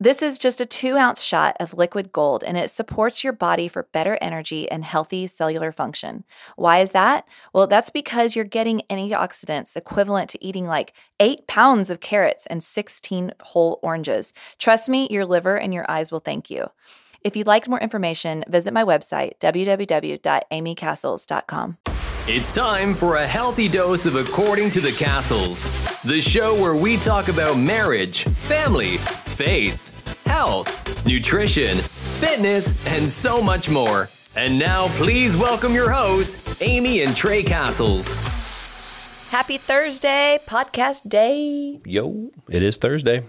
This is just a two ounce shot of liquid gold and it supports your body for better energy and healthy cellular function. Why is that? Well, that's because you're getting antioxidants equivalent to eating like eight pounds of carrots and 16 whole oranges. Trust me, your liver and your eyes will thank you. If you'd like more information, visit my website, www.amycassels.com. It's time for a healthy dose of According to the Cassels, the show where we talk about marriage, family, faith, health, nutrition, fitness, and so much more. And now, please welcome your hosts, Amy and Tray Cassels. Happy Thursday, podcast day. Yo, it is Thursday.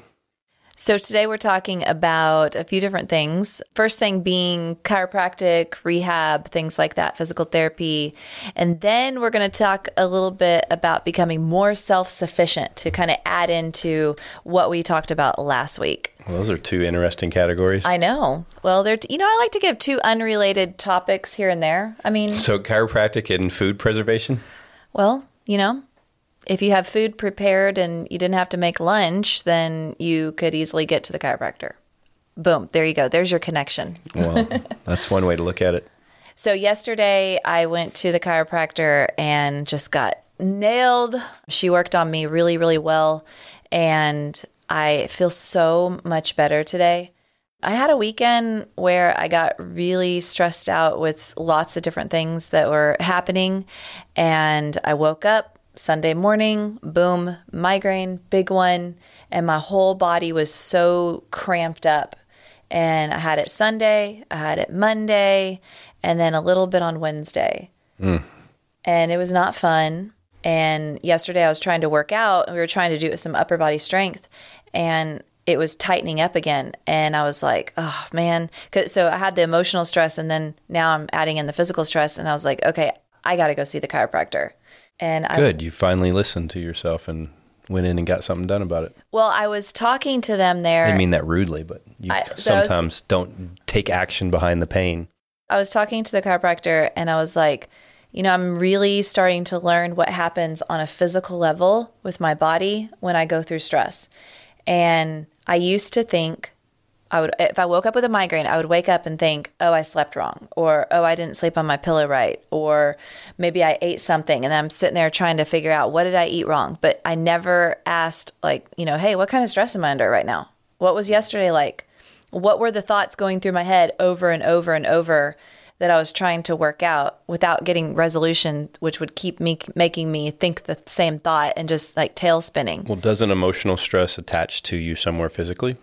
So, today we're talking about a few different things. First thing being chiropractic, rehab, things like that, physical therapy. And then we're going to talk a little bit about becoming more self sufficient to kind of add into what we talked about last week. Well, those are two interesting categories. I know. Well, they're, you know, I like to give two unrelated topics here and there. I mean, so, chiropractic and food preservation? well, you know, if you have food prepared and you didn't have to make lunch, then you could easily get to the chiropractor. Boom, there you go. There's your connection. Well, that's one way to look at it. So, yesterday I went to the chiropractor and just got nailed. She worked on me really, really well. And I feel so much better today. I had a weekend where I got really stressed out with lots of different things that were happening. And I woke up Sunday morning, boom, migraine, big one. And my whole body was so cramped up. And I had it Sunday, I had it Monday, and then a little bit on Wednesday. Mm. And it was not fun. And yesterday I was trying to work out and we were trying to do some upper body strength and it was tightening up again. And I was like, oh man. 'Cause- so I had the emotional stress and then now I'm adding in the physical stress. And I was like, okay, I got to go see the chiropractor. And I, Good. You finally listened to yourself and went in and got something done about it. well, I was talking to them there. I mean that rudely, but you I- so I was- sometimes don't take action behind the pain. I was talking to the chiropractor and I was like, you know, I'm really starting to learn what happens on a physical level with my body when I go through stress. And I used to think I would if I woke up with a migraine, I would wake up and think, "Oh, I slept wrong," or "Oh, I didn't sleep on my pillow right," or maybe I ate something and I'm sitting there trying to figure out what did I eat wrong. But I never asked like, you know, "Hey, what kind of stress am I under right now? What was yesterday like?" what were the thoughts going through my head over and over and over that I was trying to work out without getting resolution, which would keep me making me think the same thought and just like tail spinning. Well, doesn't emotional stress attach to you somewhere physically?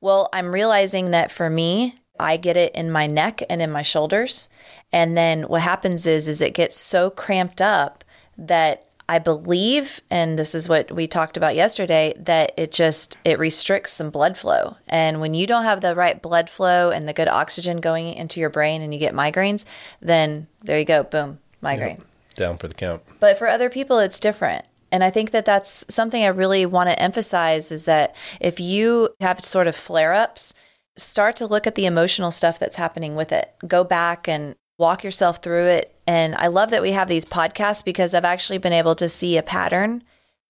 Well, I'm realizing that for me, I get it in my neck and in my shoulders. And then what happens is is it gets so cramped up that I believe and this is what we talked about yesterday that it just it restricts some blood flow. And when you don't have the right blood flow and the good oxygen going into your brain and you get migraines, then there you go, boom, migraine. Down for the count. But for other people, it's different. And I think that that's something I really want to emphasize is that if you have sort of flare ups, start to look at the emotional stuff that's happening with it. Go back and walk yourself through it. And I love that we have these podcasts because I've actually been able to see a pattern.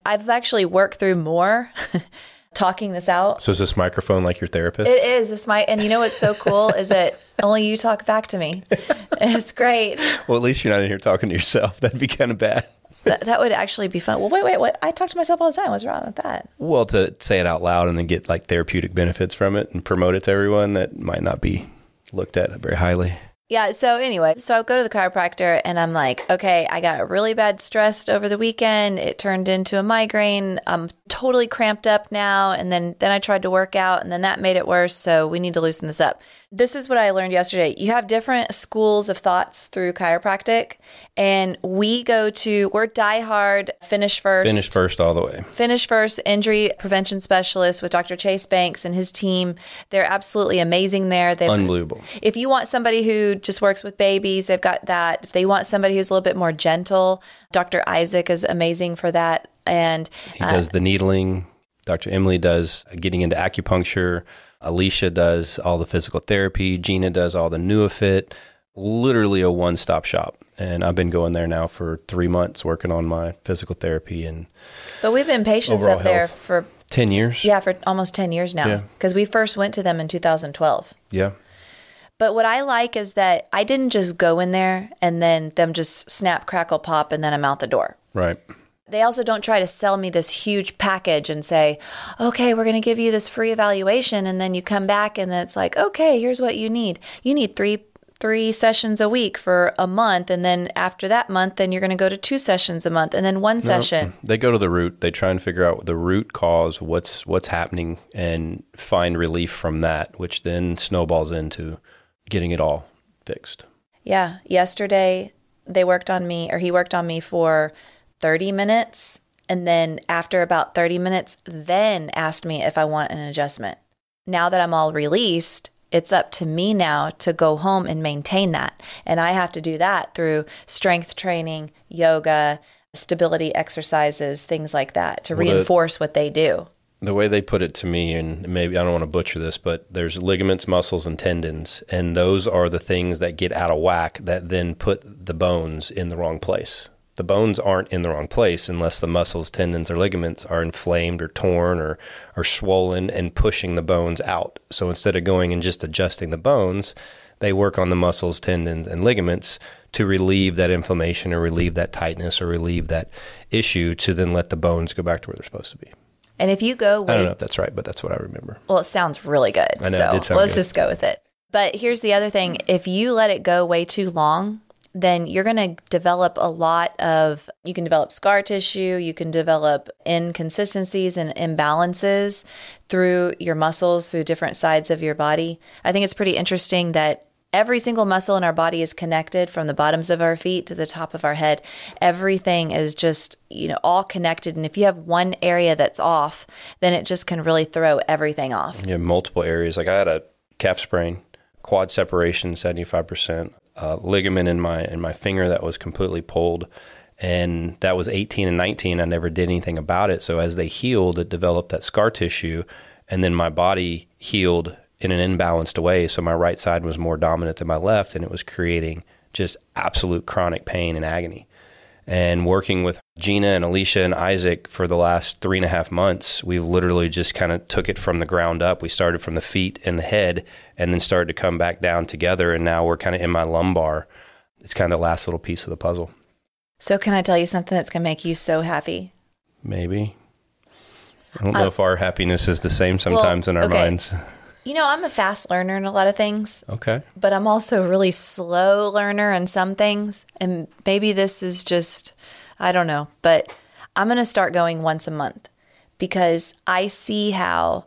I've actually worked through more talking this out. So is this microphone like your therapist? It is. This my and you know what's so cool is that only you talk back to me. It's great. well, at least you're not in here talking to yourself. That'd be kind of bad. That, that would actually be fun. Well, wait, wait, wait. I talk to myself all the time. What's wrong with that? Well, to say it out loud and then get like therapeutic benefits from it and promote it to everyone that might not be looked at very highly. Yeah. So anyway, so I go to the chiropractor and I'm like, okay, I got really bad stressed over the weekend. It turned into a migraine. I'm totally cramped up now. And then then I tried to work out and then that made it worse. So we need to loosen this up. This is what I learned yesterday. You have different schools of thoughts through chiropractic, and we go to we're diehard finish first. Finish first all the way. Finish First injury prevention specialist with Dr. Chase Banks and his team. They're absolutely amazing there. They've Unbelievable. if you want somebody who just works with babies, they've got that. If they want somebody who's a little bit more gentle, Dr. Isaac is amazing for that. And He uh, does the needling. Dr. Emily does getting into acupuncture. Alicia does all the physical therapy. Gina does all the NeoFit. Literally a one stop shop. And I've been going there now for three months working on my physical therapy and but we've been patients up there health. for 10 years. yeah for almost ten years now Yeah. because we first went to them in 2012. Yeah. But what I like is that I didn't just go in there and then them just snap, crackle, pop, and then I'm out the door. Right. they also don't try to sell me this huge package and say, okay, we're going to give you this free evaluation. And then you come back and then it's like, okay, here's what you need. You need three three sessions a week for a month and then after that month then you're going to go to two sessions a month and then one session They go to the root. They try and figure out the root cause, what's what's happening, and find relief from that, which then snowballs into getting it all fixed. yeah yesterday they worked on me or he worked on me for 30 minutes and then after about 30 minutes then asked me if i want an adjustment now that i'm all released it's up to me now to go home and maintain that and i have to do that through strength training yoga stability exercises things like that to Well, the- reinforce what they do The way they put it to me, and maybe I don't want to butcher this, but there's ligaments, muscles, and tendons, and those are the things that get out of whack that then put the bones in the wrong place. The bones aren't in the wrong place unless the muscles, tendons, or ligaments are inflamed or torn or, or swollen and pushing the bones out. So instead of going and just adjusting the bones, they work on the muscles, tendons, and ligaments to relieve that inflammation or relieve that tightness or relieve that issue to then let the bones go back to where they're supposed to be. and if you go I don't know if that's right, but that's what I remember. Well, it sounds really good. I know, so it did sound let's good. just go with it. But here's the other thing if you let it go way too long, then you're going to develop a lot of, you can develop scar tissue, you can develop inconsistencies and imbalances through your muscles, through different sides of your body. I think it's pretty interesting that every single muscle in our body is connected from the bottoms of our feet to the top of our head. Everything is just, you know, all connected. And if you have one area that's off, then it just can really throw everything off. You have multiple areas. Like I had a calf sprain, quad separation 75%, uh, ligament in my in my finger that was completely pulled, and that was 18 and 19. I never did anything about it. So as they healed, it developed that scar tissue, and then my body healed in an imbalanced way. So my right side was more dominant than my left, and it was creating just absolute chronic pain and agony. And working with Gina and Alicia and Isaac for the last three and a half months, we've literally just kind of took it from the ground up. We started from the feet and the head, and then started to come back down together. And now we're kind of in my lumbar. It's kind of the last little piece of the puzzle. So, can I tell you something that's going to make you so happy? Maybe. I don't know if our happiness is the same sometimes in our Uh, okay. minds. You know, I'm a fast learner in a lot of things, Okay. but I'm also a really slow learner in some things. And maybe this is just, I don't know, but I'm going to start going once a month because I see how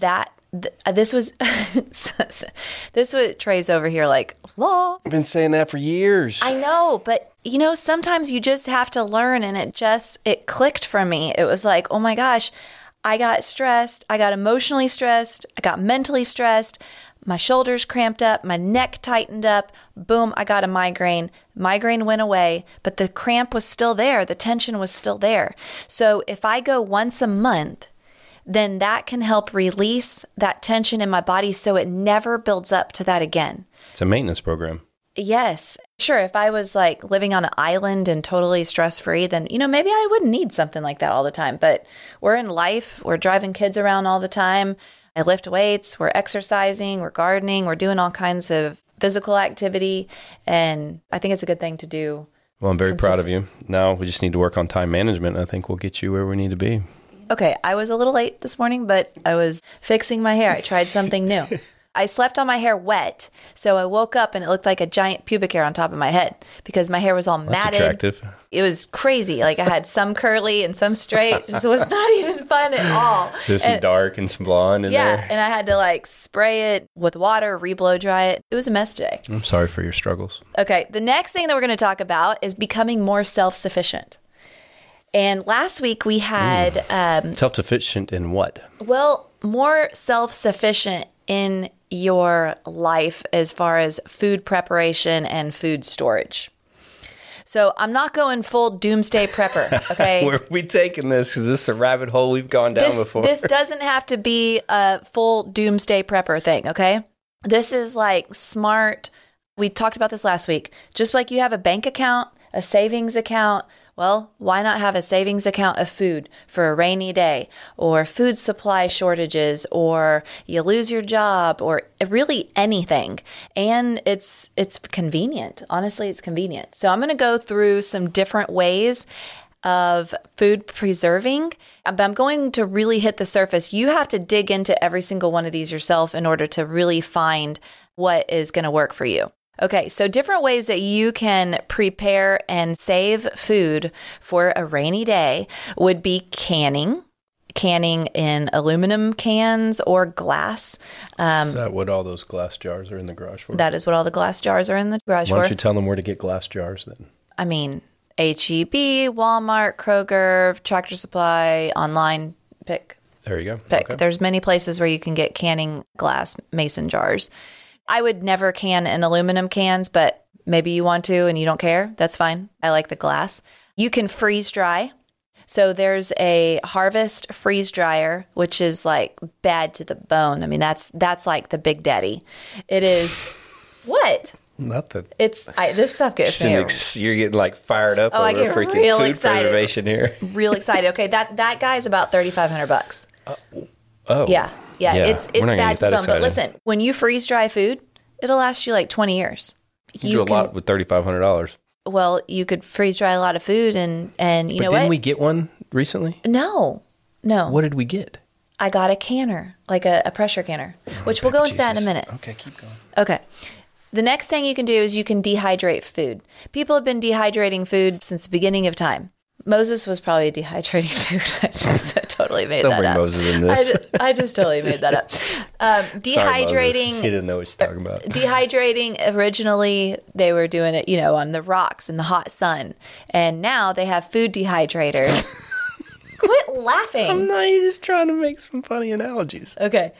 that. th- uh, This was this was Tray's over here like law. I've been saying that for years. I know, but you know, sometimes you just have to learn and it just it clicked for me. It was like, "Oh my gosh, I got stressed. I got emotionally stressed. I got mentally stressed. My shoulders cramped up, my neck tightened up. Boom, I got a migraine. Migraine went away, but the cramp was still there. The tension was still there. So, if I go once a month, then that can help release that tension in my body so it never builds up to that again. it's a maintenance program. Yes. Sure. If I was like living on an island and totally stress free, then, you know, maybe I wouldn't need something like that all the time. But we're in life, we're driving kids around all the time. I lift weights, we're exercising, we're gardening, we're doing all kinds of physical activity. And I think it's a good thing to do. Well, I'm very proud of you. Now we just need to work on time management. I think we'll get you where we need to be. Okay. I was a little late this morning, but I was fixing my hair. I tried something new. I slept on my hair wet. So I woke up and it looked like a giant pubic hair on top of my head because my hair was all That's matted. attractive. It was crazy. Like I had some curly and some straight. It was not even fun at all. Some And- dark and some blonde in yeah, there. and I had to like spray it with water, re-blow dry it. It was a mess today. I'm sorry for your struggles. Okay, the next thing that we're going to talk about is becoming more self-sufficient. And last week we had, um, Self sufficient in what? well, more self-sufficient in your life as far as food preparation and food storage. So I'm not going full doomsday prepper. Okay, Where we taking this? Is this is a rabbit hole we've gone down this, before? this doesn't have to be a full doomsday prepper thing, okay? This is like smart. We talked about this last week. Just like you have a bank account, a savings account, well, why not have a savings account of food for a rainy day or food supply shortages or you lose your job or really anything. And it's it's convenient. Honestly, it's convenient. So I'm going to go through some different ways of food preserving, but I'm going to really hit the surface. You have to dig into every single one of these yourself in order to really find what is going to work for you. Okay, so different ways that you can prepare and save food for a rainy day would be canning, canning in aluminum cans or glass. Um, Is that what all those glass jars are in the garage for? that is what all the glass jars are in the garage for. Why don't you tell them where to get glass jars then? I mean, HEB, Walmart, Kroger, Tractor Supply, online pick There you go. pick. Okay. There's many places where you can get canning glass mason jars. I would never can in aluminum cans, but maybe you want to and you don't care. That's fine. I like the glass. You can freeze dry. So there's a Harvest freeze dryer, which is like bad to the bone. I mean, that's that's like the big daddy. It is what? Nothing. It's I, this stuff gets me ex- you're getting like fired up Oh, I over get freaking real food excited. preservation here. real excited. Okay, that that guy's about thirty five hundred bucks. Uh, oh, Yeah, yeah, Yeah, it's it's bad to the that bone. But listen, when you freeze dry food, it'll last you like twenty years. You, do a lot with thirty five hundred dollars. well, you could freeze dry a lot of food, and and you But know didn't what? we get one recently? no, no. What did we get? I got a canner, like a, a pressure canner, oh, which we'll go into that in a minute. Okay, keep going. Okay. The next thing you can do is you can dehydrate food. People have been dehydrating food since the beginning of time. Moses was probably a dehydrating food. I just totally made that up. Don't that bring up. Moses in I this. just, I just totally made that up. Um, Sorry, dehydrating He didn't know what you're talking about. dehydrating originally they were doing it you know on the rocks in the hot sun and now they have food dehydrators quit laughing No, you're just trying to make some funny analogies. okay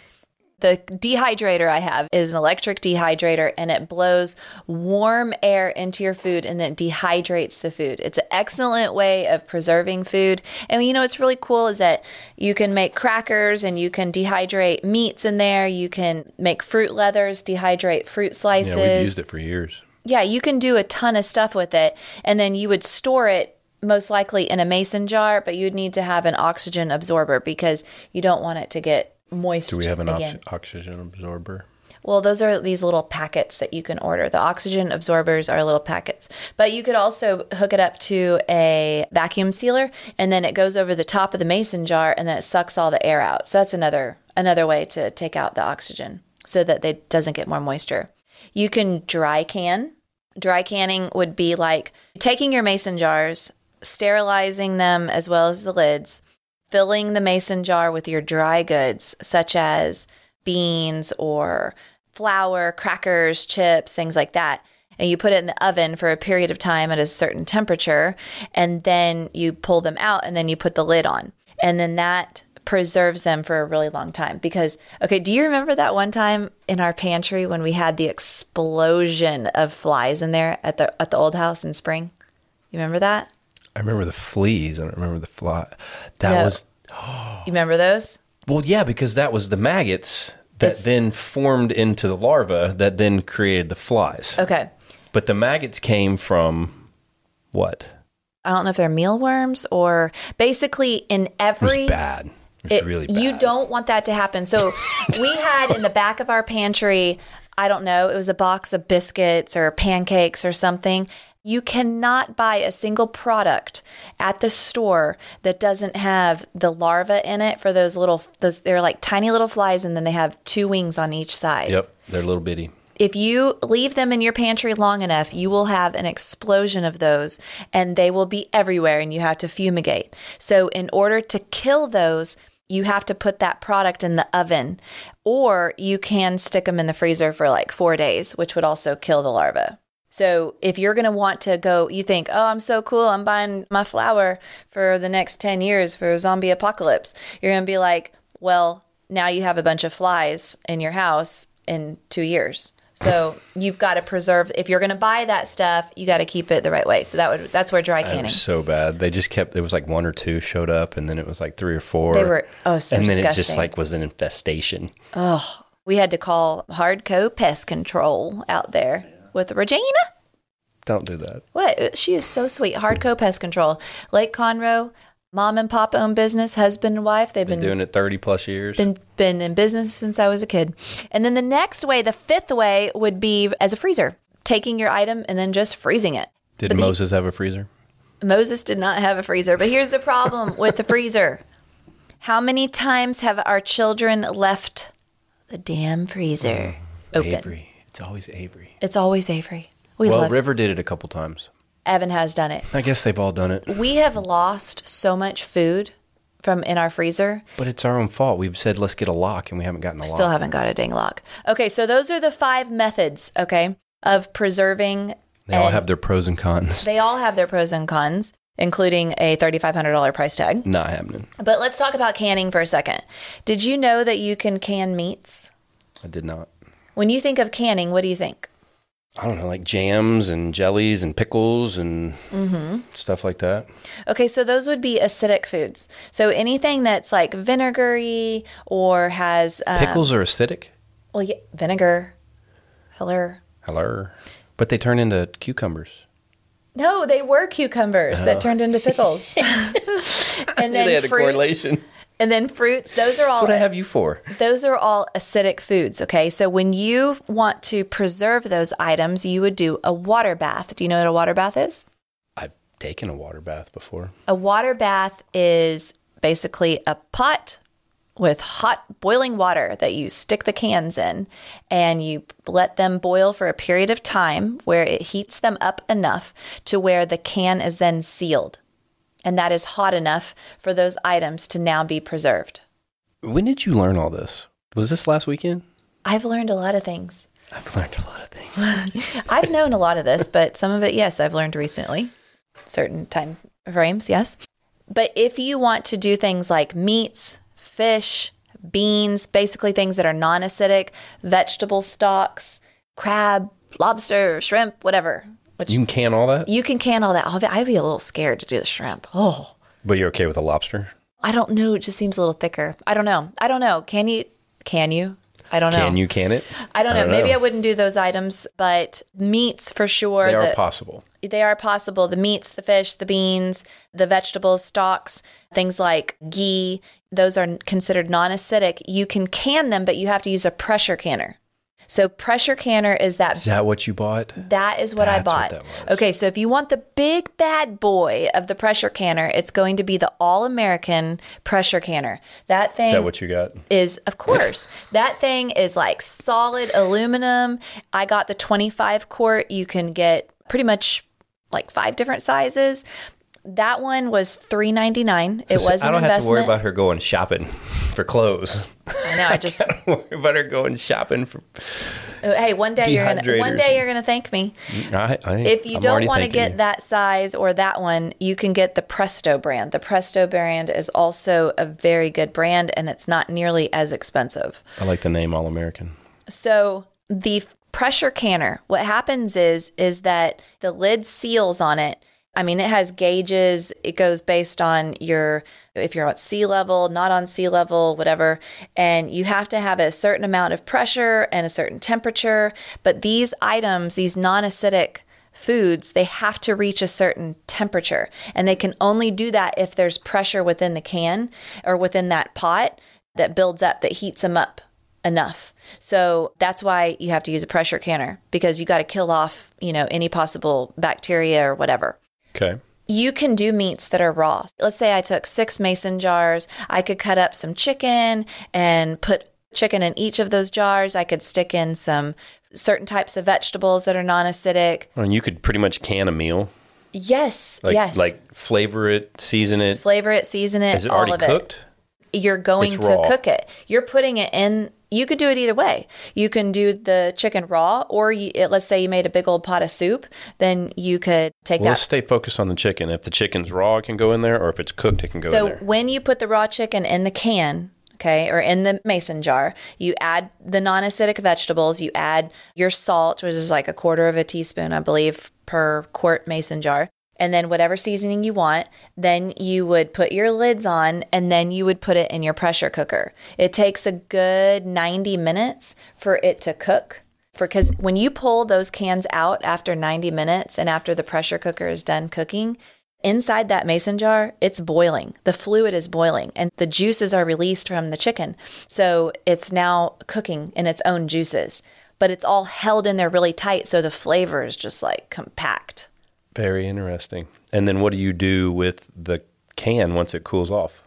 the dehydrator I have is an electric dehydrator and it blows warm air into your food and then dehydrates the food. It's an excellent way of preserving food. And you know what's really cool is that you can make crackers and you can dehydrate meats in there. You can make fruit leathers, dehydrate fruit slices. Yeah, we've used it for years. Yeah, you can do a ton of stuff with it. And then you would store it most likely in a mason jar, but you'd need to have an oxygen absorber because you don't want it to get moist Do we have an ox- oxygen absorber? Well, those are these little packets that you can order. The oxygen absorbers are little packets, but you could also hook it up to a vacuum sealer, and then it goes over the top of the mason jar, and then it sucks all the air out. So that's another another way to take out the oxygen, so that it doesn't get more moisture. You can dry can. Dry canning would be like taking your mason jars, sterilizing them as well as the lids, filling the mason jar with your dry goods, such as beans or flour, crackers, chips, things like that. And you put it in the oven for a period of time at a certain temperature, and then you pull them out, and then you put the lid on. And then that preserves them for a really long time. Because, okay, do you remember that one time in our pantry when we had the explosion of flies in there at the at the old house in spring? You remember that? I remember the fleas. I don't remember the fly. That No. was You remember those? well, yeah, because that was the maggots that It's- then formed into the larva that then created the flies. Okay. But the maggots came from what? I don't know if they're mealworms or basically in It every bad. It was It- really bad. You don't want that to happen. So we had in the back of our pantry, I don't know, it was a box of biscuits or pancakes or something. You cannot buy a single product at the store that doesn't have the larva in it for those little those they're like tiny little flies and then they have two wings on each side. Yep, they're little bitty. If you leave them in your pantry long enough, you will have an explosion of those and they will be everywhere and you have to fumigate. So in order to kill those, you have to put that product in the oven or you can stick them in the freezer for like 4 days, which would also kill the larva. So if you're going to want to go, you think, oh, I'm so cool. I'm buying my flour for the next 10 years for a zombie apocalypse. You're going to be like, well, now you have a bunch of flies in your house in two years. So you've got to preserve. If you're going to buy that stuff, you got to keep it the right way. So that would that's where dry canning. was so bad. They just kept. There was like one or two showed up, and then it was like three or four. They were- oh, so And then it just like was an infestation. Oh, we had to call hardcore pest control out there with Regina. Don't do that. What? She is so sweet. Hardcore pest control. Lake Conroe, mom and pop owned business, husband and wife. They've Been been doing it thirty plus years. been been in business since I was a kid. And then the next way, the fifth way, would be as a freezer, taking your item and then just freezing it. Did but he- Moses have a freezer? Moses did not have a freezer, but here's the problem with the freezer. How many times have our children left the damn freezer mm, open? Avery. It's always Avery. It's always Avery. We well, love River did it a couple times. Evan has done it. I guess they've all done it, We have lost so much food from in our freezer. but it's our own fault. We've said let's get a lock, and we haven't gotten a Still lock. Still haven't got a ding lock. Okay, so those are the five methods, okay, of preserving. They all have their pros and cons. They all have their pros and cons, including a $3,500 price tag. Not happening. But let's talk about canning for a second. Did you know that you can can meats? I did not. When you think of canning, what do you think? I don't know, like jams and jellies and pickles and Mm-hmm. stuff like that. Okay, so those would be acidic foods. So anything that's like vinegary or has um, Pickles are acidic. Well, yeah, vinegar. Hello. Hello. But they turn into cucumbers. No, they were cucumbers that turned into pickles. and then fruits. And then fruits. Those are all. That's what I have you for. Those are all acidic foods. Okay, so when you want to preserve those items, you would do a water bath. Do you know what a water bath is? I've taken a water bath before. A water bath is basically a pot with hot boiling water that you stick the cans in and you let them boil for a period of time where it heats them up enough to where the can is then sealed. And that is hot enough for those items to now be preserved. When did you learn all this? Was this last weekend? I've learned a lot of things. I've learned a lot of things. I've known a lot of this, but some of it, yes, I've learned recently. Certain time frames, yes. But if you want to do things like meats, fish, beans, basically things that are non acidic, vegetable stocks, crab, lobster, shrimp, whatever, which You can can all that, you can can all that. I'd be a little scared to do the shrimp. Oh, but you're okay with a lobster? I don't know. It just seems a little thicker. I don't know. I don't know. Can you? Can you? I don't know. Can you can it? I don't know. I don't Maybe know. I wouldn't do those items, but meats for sure. They are the- possible. they are possible. The meats, the fish, the beans, the vegetables, stocks, things like ghee, those are considered non acidic. You can can them, but you have to use a pressure canner. So, pressure canner is that Is that what you bought? that is what I That's what bought. was. Okay, so if you want the big bad boy of the pressure canner, it's going to be the All American pressure canner. That thing Is that what you got? is of course that thing is like solid aluminum i got the 25 quart you can get pretty much like five different sizes that one was 3.99 it was I don't have to worry about her going shopping for clothes. i know i just don't worry about her going shopping for. hey one day you're gonna one day you're gonna thank me mm, I, I, if you I'm don't want to get you. that size or that one you can get the presto brand the presto brand is also a very good brand and it's not nearly as expensive I like the name All American. So the pressure canner, what happens is is that the lid seals on it. I mean, it has gauges. It goes based on your if you're at sea level, not on sea level, whatever, and you have to have a certain amount of pressure and a certain temperature. But these items, these non-acidic foods, they have to reach a certain temperature, and they can only do that if there's pressure within the can or within that pot that builds up that heats them up enough. So that's why you have to use a pressure canner because you got to kill off, you know, any possible bacteria or whatever. Okay. You can do meats that are raw. Let's say I took six mason jars. I could cut up some chicken and put chicken in each of those jars. I could stick in some certain types of vegetables that are non acidic. And you could pretty much can a meal. Yes. Like, yes. Like flavor it, season it. flavor it, season it, Is it all already of it. cooked? You're going It's to raw. cook it. You're putting it in. You could do it either way. You can do the chicken raw, or you, it, let's say you made a big old pot of soup, then you could take Well, that let's stay focused on the chicken. If the chicken's raw, it can go in there, or if it's cooked, it can go So in there. So when you put the raw chicken in the can, okay, or in the mason jar, you add the non acidic vegetables, you add your salt, which is like a quarter of a teaspoon, I believe, per quart mason jar. And then whatever seasoning you want, then you would put your lids on and then you would put it in your pressure cooker. It takes a good 90 minutes for it to cook. For because when you pull those cans out after 90 minutes and after the pressure cooker is done cooking, Inside that mason jar, it's boiling. The fluid is boiling and the juices are released from the chicken. So it's now cooking in its own juices, but it's all held in there really tight. So the flavor is just like compact. Very interesting. And then what do you do with the can once it cools off,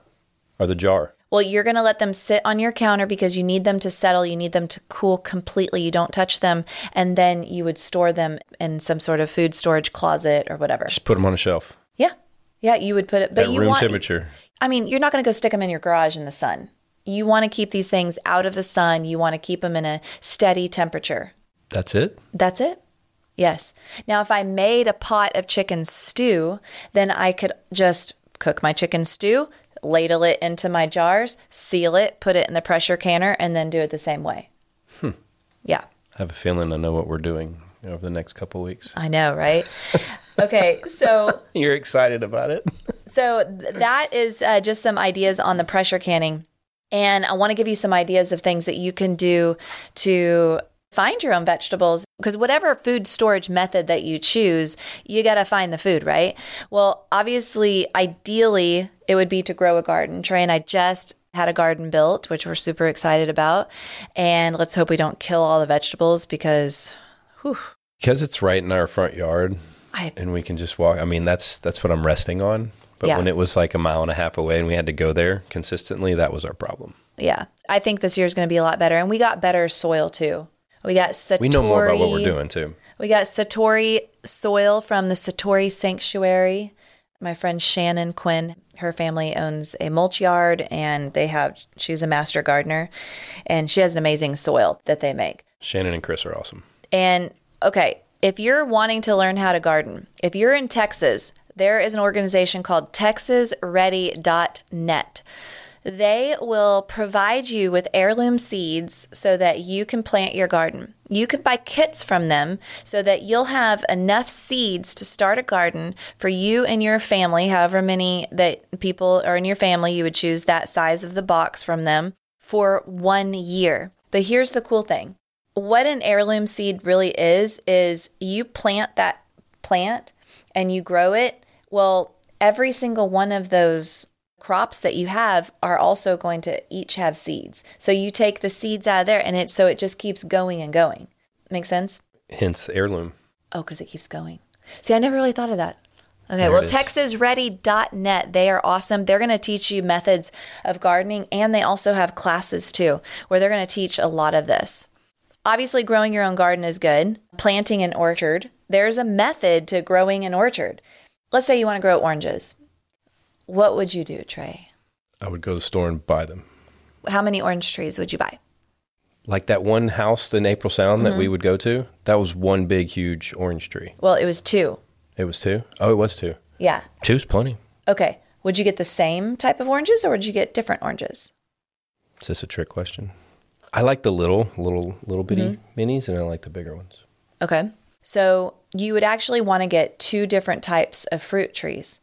or the jar? Well, you're going to let them sit on your counter because you need them to settle. You need them to cool completely. You don't touch them. And then you would store them in some sort of food storage closet or whatever. Just put them on a shelf Yeah. Yeah. You would put it, but at you room want, temperature. I mean, you're not going to go stick them in your garage in the sun. You want to keep these things out of the sun. You want to keep them in a steady temperature. That's it. That's it. Yes. Now, if I made a pot of chicken stew, then I could just cook my chicken stew, ladle it into my jars, seal it, put it in the pressure canner, and then do it the same way. Yeah. I have a feeling I know what we're doing over the next couple weeks. I know, right? okay. So, You're excited about it. So that is uh, just some ideas on the pressure canning. And I want to give you some ideas of things that you can do to find your own vegetables because whatever food storage method that you choose, you got to find the food, right? Well, obviously, ideally, it would be to grow a garden. Tray and I just had a garden built, which we're super excited about. And let's hope we don't kill all the vegetables because whew, Because it's right in our front yard I and we can just walk. I mean, that's that's what I'm resting on. But Yeah. when it was like a mile and a half away and we had to go there consistently, that was our problem. yeah, I think this year's going to be a lot better. And we got better soil too. We got Satori. We know more about what we're doing too. We got Satori soil from the Satori Sanctuary. My friend Shannon Quinn, her family owns a mulch yard and they have, she's a master gardener and she has an amazing soil that they make. Shannon and Chris are awesome. And okay, if you're wanting to learn how to garden, if you're in Texas, there is an organization called TexasReady.net. They will provide you with heirloom seeds so that you can plant your garden. You can buy kits from them so that you'll have enough seeds to start a garden for you and your family, however many that people are in your family, you would choose that size of the box from them for one year. But here's the cool thing what an heirloom seed really is is you plant that plant and you grow it well every single one of those crops that you have are also going to each have seeds so you take the seeds out of there and it so it just keeps going and going make sense Hence heirloom. oh because it keeps going see i never really thought of that Okay, There well. TexasReady.net, they are awesome. They're going to teach you methods of gardening, and they also have classes too, where they're going to teach a lot of this. Obviously, growing your own garden is good. Planting an orchard, there's a method to growing an orchard. Let's say you want to grow oranges. What would you do, Tray? I would go to the store and buy them. How many orange trees would you buy? Like that one house in April Sound Mm-hmm. that we would go to, that was one big, huge orange tree. Well, it was two. It was two. Oh, it was two. Yeah. Two's plenty. Okay. Would you get the same type of oranges or would you get different oranges? Is this a trick question? I like the little, little, little bitty Mm-hmm. minis, and I like the bigger ones. Okay. So you would actually want to get two different types of fruit trees.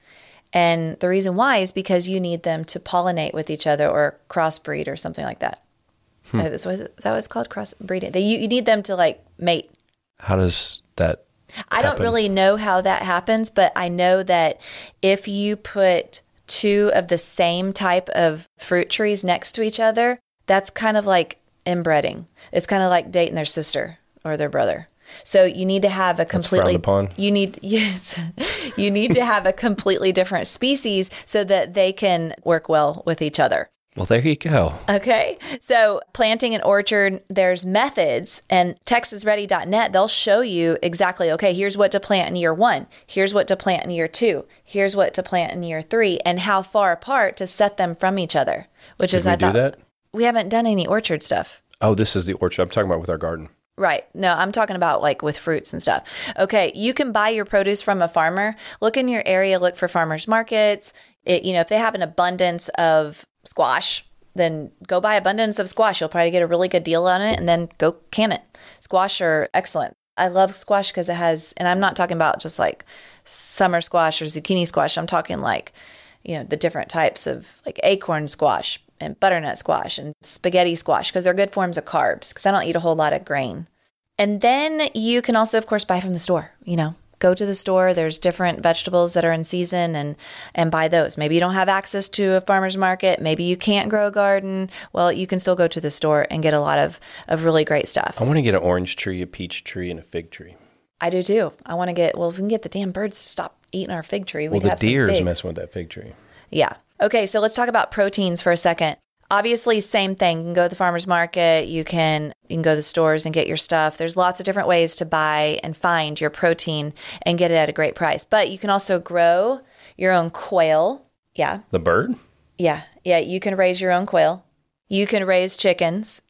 And the reason why is because you need them to pollinate with each other or crossbreed or something like that. Hmm. Is, that what it's called? Crossbreeding. They, you, you need them to like mate. How does that? I don't really know how that happens, but I know that if you put two of the same type of fruit trees next to each other, that's kind of like inbreeding. It's kind of like dating their sister or their brother. So you need to have a completely you need yes you need to have a completely different species so that they can work well with each other. Well, there you go. Okay. So, planting an orchard, there's methods, and texasready.net, they'll show you exactly, okay, here's what to plant in year one, here's what to plant in year two, here's what to plant in year three, and how far apart to set them from each other, which Did is, I do thought, that? we haven't done any orchard stuff. Oh, this is the orchard I'm talking about with our garden. Right. No, I'm talking about like with fruits and stuff. Okay, you can buy your produce from a farmer. Look in your area, look for farmers markets. It, you know, if they have an abundance of squash, then go buy abundance of squash. You'll probably get a really good deal on it and then go can it. Squash are excellent. I love squash because it has and I'm not talking about just like summer squash or zucchini squash. I'm talking like, you know, the different types of like acorn squash and butternut squash and spaghetti squash because they're good forms of carbs because I don't eat a whole lot of grain. And then you can also, of course, buy from the store. You know, go to the store. There's different vegetables that are in season, and and buy those. Maybe you don't have access to a farmer's market. Maybe you can't grow a garden. Well, you can still go to the store and get a lot of of really great stuff. I want to get an orange tree, a peach tree, and a fig tree. I do too. I want to get. Well, if we can get the damn birds to stop eating our fig tree, Well, we'd the deer's messing with that fig tree. Yeah. Okay, so let's talk about proteins for a second. Obviously, same thing. You can go to the farmer's market, you can you can go to the stores and get your stuff. There's lots of different ways to buy and find your protein and get it at a great price. But you can also grow your own quail. Yeah. The bird? Yeah. Yeah, you can raise your own quail. You can raise chickens.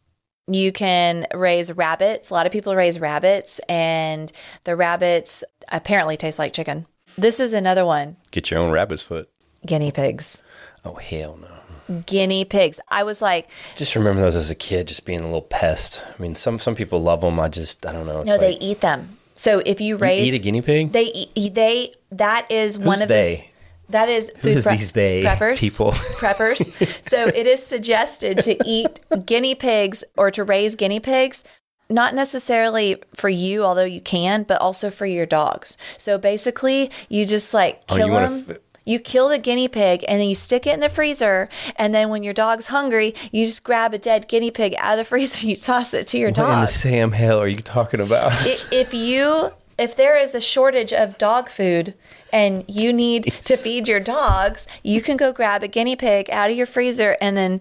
You can raise rabbits. A lot of people raise rabbits and the rabbits apparently taste like chicken. This is another one, Get your own rabbit's foot. guinea pigs. Oh hell no! Guinea pigs. I was like, Just remember those as a kid, just being a little pest. I mean, some some people love them. I just I don't know. It's No, they like, eat them. So if you raise, They eat a guinea pig. they eat. They that is one of the. they? That is food is these they preppers people? preppers. so it is suggested to eat guinea pigs or to raise guinea pigs. Not necessarily for you, although you can, but also for your dogs. So basically, you just like Oh, kill you wanna them. f- you kill the guinea pig and then you stick it in the freezer. And then when your dog's hungry, you just grab a dead guinea pig out of the freezer and you toss it to your dog. what in the Sam hell are you talking about? if you if there is a shortage of dog food and you need to feed your dogs, you can go grab a guinea pig out of your freezer and then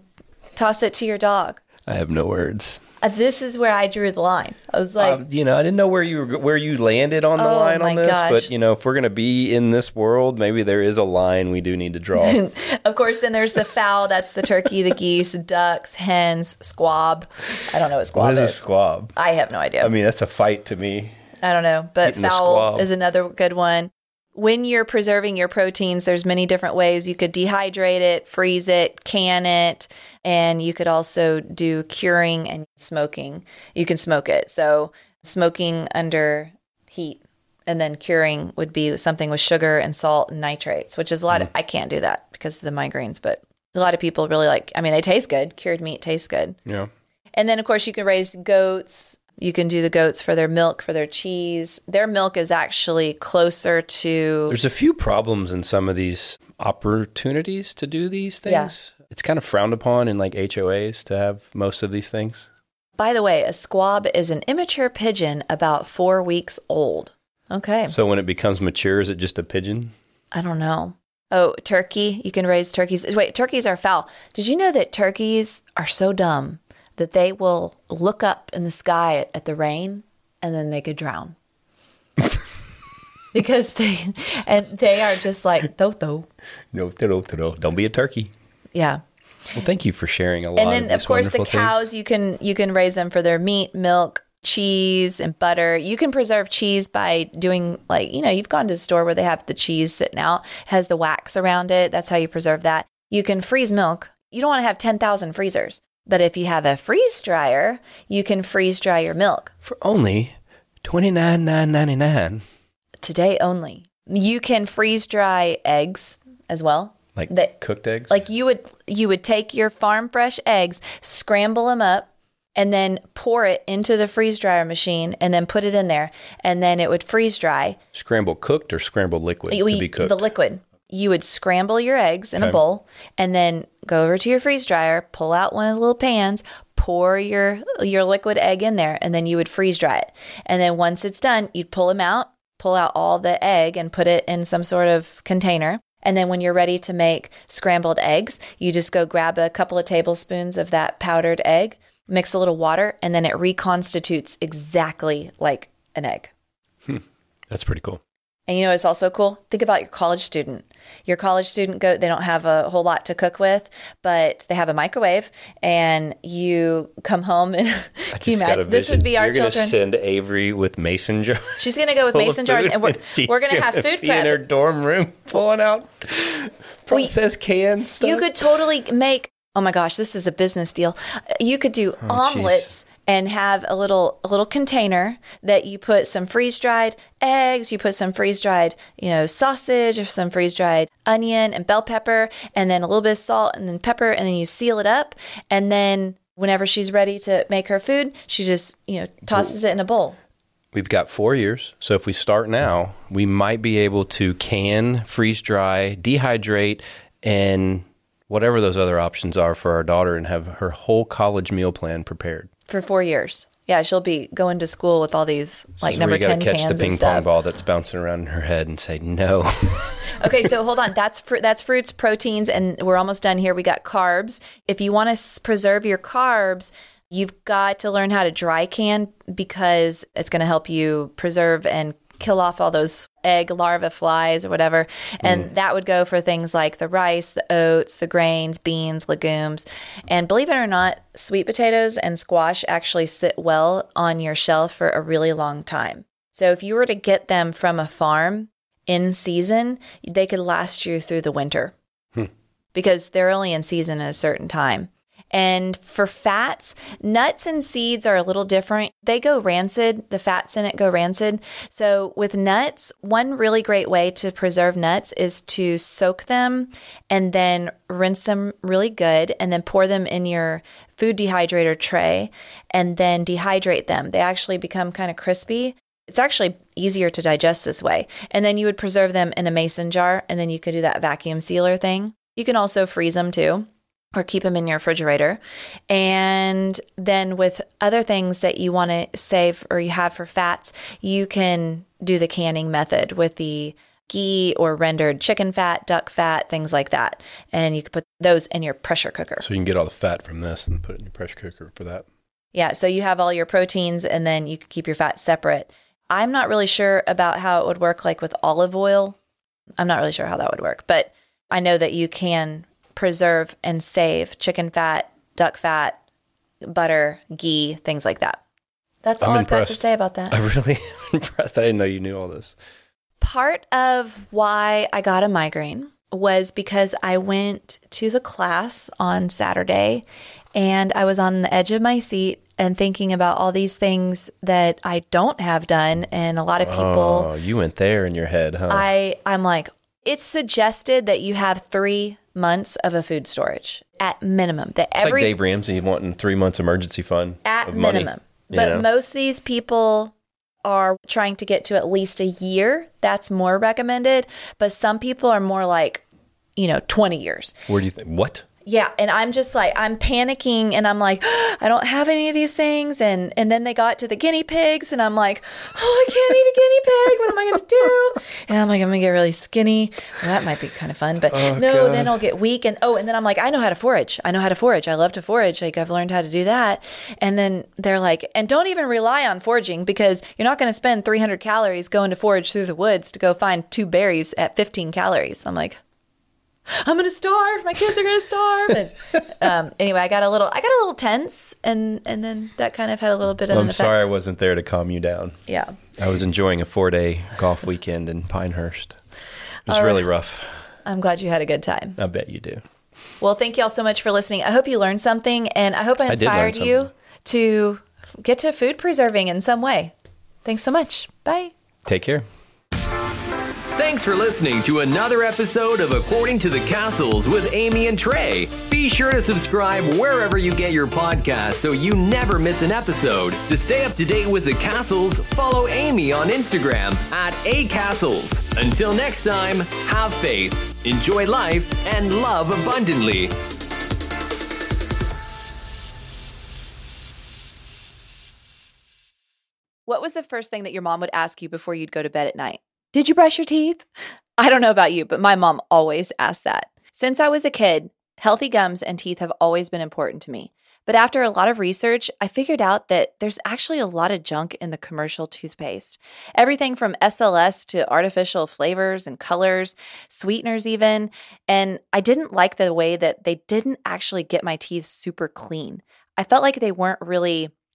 toss it to your dog. I have no words. Uh, This is where I drew the line. I was like, Um, you know, I didn't know where you were, where you landed on the Oh, line on this, gosh. but you know, if we're gonna be in this world, maybe there is a line we do need to draw. of course, then there's the fowl. That's the turkey, the geese, ducks, hens, squab. I don't know what squab what is is. a squab? I have no idea. I mean, that's a fight to me. I don't know, but Eating fowl is another good one. When you're preserving your proteins, there's many different ways. You could dehydrate it, freeze it, can it, and you could also do curing and smoking. You can smoke it. So smoking under heat and then curing would be something with sugar and salt and nitrates, which is a lot of, mm. I can't do that because of the migraines, but a lot of people really like, I mean, they taste good. Cured meat tastes good. Yeah. And then, of course, you can raise goats. You can do the goats for their milk, for their cheese. Their milk is actually closer to. There's a few problems in some of these opportunities to do these Yeah. things. It's kind of frowned upon in like HOAs to have most of these things. By the way, a squab is an immature pigeon about four weeks old. Okay. So when it becomes mature, is it just a pigeon? I don't know. Oh, turkey. You can raise turkeys. Wait, turkeys are foul. Did you know that turkeys are so dumb that they will look up in the sky at, at the rain and then they could drown? because they and they are just like Toto. No, no, no. Don't be a turkey. Yeah. Well, thank you for sharing a lot. and then of, of course the cows things. you can you can raise them for their meat milk cheese and butter you can preserve cheese by doing like you know you've gone to the store where they have the cheese sitting out has the wax around it that's how you preserve that you can freeze milk you don't want to have 10,000 freezers but if you have a freeze dryer you can freeze dry your milk for only twenty nine nine ninety nine. today only you can freeze dry eggs as well Like That- cooked eggs. Like you would you would take your farm fresh eggs, scramble them up, and then pour it into the freeze dryer machine, and then put it in there, and then it would freeze dry. scrambled cooked or scrambled liquid You- to be cooked. The liquid. You would scramble your eggs in a bowl, and then go over to your freeze dryer, pull out one of the little pans, pour your your liquid egg in there, and then you would freeze dry it. And then once it's done, you'd pull them out, pull out all the egg, and put it in some sort of container. And then when you're ready to make scrambled eggs, you just go grab a couple of tablespoons of that powdered egg, mix a little water, and then it reconstitutes exactly like an egg. Hmm. That's pretty cool. And you know it's also cool? Think about your college student. Your college student go they don't have a whole lot to cook with, but they have a microwave and you come home and you imagine this would be our You're children. Gonna send Avery with mason jars. She's gonna go with mason jars and we're we're gonna have food be in her dorm room pulling out processed canned stuff. You could totally make oh my gosh, this is a business deal. You could do Oh, omelets and have a little a little container that you put some freeze dried eggs, you put some freeze dried, you know, sausage or some freeze dried onion and bell pepper and then a little bit of salt and then pepper and then you seal it up and then whenever she's ready to make her food, she just, you know, tosses it in a bowl. We've got four years. So if we start now, we might be able to can, freeze dry, dehydrate, and whatever those other options are for our daughter and have her whole college meal plan prepared. For four years. Yeah, she'll be going to school with all these like number ten catch cans the ping and stuff. pong ball that's bouncing around in her head and say no. okay, so hold on. That's fr- that's fruits, proteins, and we're almost done here. We got carbs. If you want to s- preserve your carbs, you've got to learn how to dry can because it's going to help you preserve and kill off all those egg larva flies or whatever. And mm. that would go for things like the rice, the oats, the grains, beans, legumes. And believe it or not, sweet potatoes and squash actually sit well on your shelf for a really long time. So if you were to get them from a farm in season, they could last you through the winter hmm. because they're only in season at a certain time. And for fats, nuts and seeds are a little different. They go rancid, the fats in it go rancid. So, with nuts, one really great way to preserve nuts is to soak them and then rinse them really good and then pour them in your food dehydrator tray and then dehydrate them. They actually become kind of crispy. It's actually easier to digest this way. And then you would preserve them in a mason jar and then you could do that vacuum sealer thing. You can also freeze them too or keep them in your refrigerator. And then with other things that you want to save or you have for fats, you can do the canning method with the ghee or rendered chicken fat, duck fat, things like that. And you can put those in your pressure cooker. so you can get all the fat from this and put it in your pressure cooker for that. Yeah, so you have all your proteins and then you can keep your fat separate. I'm not really sure about how it would work like with olive oil. I'm not really sure how that would work, but I know that you can preserve and save chicken fat, duck fat, butter, ghee, things like that. That's all I'm I've got to say about that. I'm really impressed. I didn't know you knew all this. Part of why I got a migraine was because I went to the class on Saturday and I was on the edge of my seat and thinking about all these things that I don't have done and a lot of people Oh, you went there in your head, huh? I I'm like it's suggested that you have 3 months of a food storage at minimum that it's every like Dave Ramsey wanting three months emergency fund at of money, minimum. you But know? most of these people are trying to get to at least a year. That's more recommended. But some people are more like, you know, 20 years. Where do you think? What? Yeah, and I'm just like I'm panicking and I'm like I don't have any of these things. And and then they got to the guinea pigs and I'm like oh I can't eat a guinea pig. What am I going to do? And I'm like I'm going to get really skinny. Well, that might be kind of fun but oh, no God. then I'll get weak and oh and then I'm like I know how to forage. I know how to forage. I love to forage. Like I've learned how to do that. And then they're like and don't even rely on foraging because you're not going to spend 300 calories going to forage through the woods to go find two berries at 15 calories. I'm like I'm gonna starve. My kids are gonna starve. And um, anyway, I got a little, I got a little tense, and and then that kind of had a little bit of I'm an effect. sorry I wasn't there to calm you down. Yeah. I was enjoying a four day golf weekend in Pinehurst. It was really rough. I'm glad you had a good time. I bet you do. Well, thank you all so much for listening. I hope you learned something, and I hope I I inspired you to get to food preserving in some way. Thanks so much. Bye. Take care. Thanks for listening to another episode of According to the Cassels with Amy and Tray. Be sure to subscribe wherever you get your podcast so you never miss an episode. To stay up to date with the Cassels, follow Amy on Instagram at acastles. Until next time, have faith, enjoy life, and love abundantly. What was the first thing that your mom would ask you before you'd go to bed at night? Did you brush your teeth? I don't know about you, but my mom always asked that. Since I was a kid, healthy gums and teeth have always been important to me. But after a lot of research, I figured out that there's actually a lot of junk in the commercial toothpaste. Everything from SLS to artificial flavors and colors, sweeteners, even. And I didn't like the way that they didn't actually get my teeth super clean. I felt like they weren't really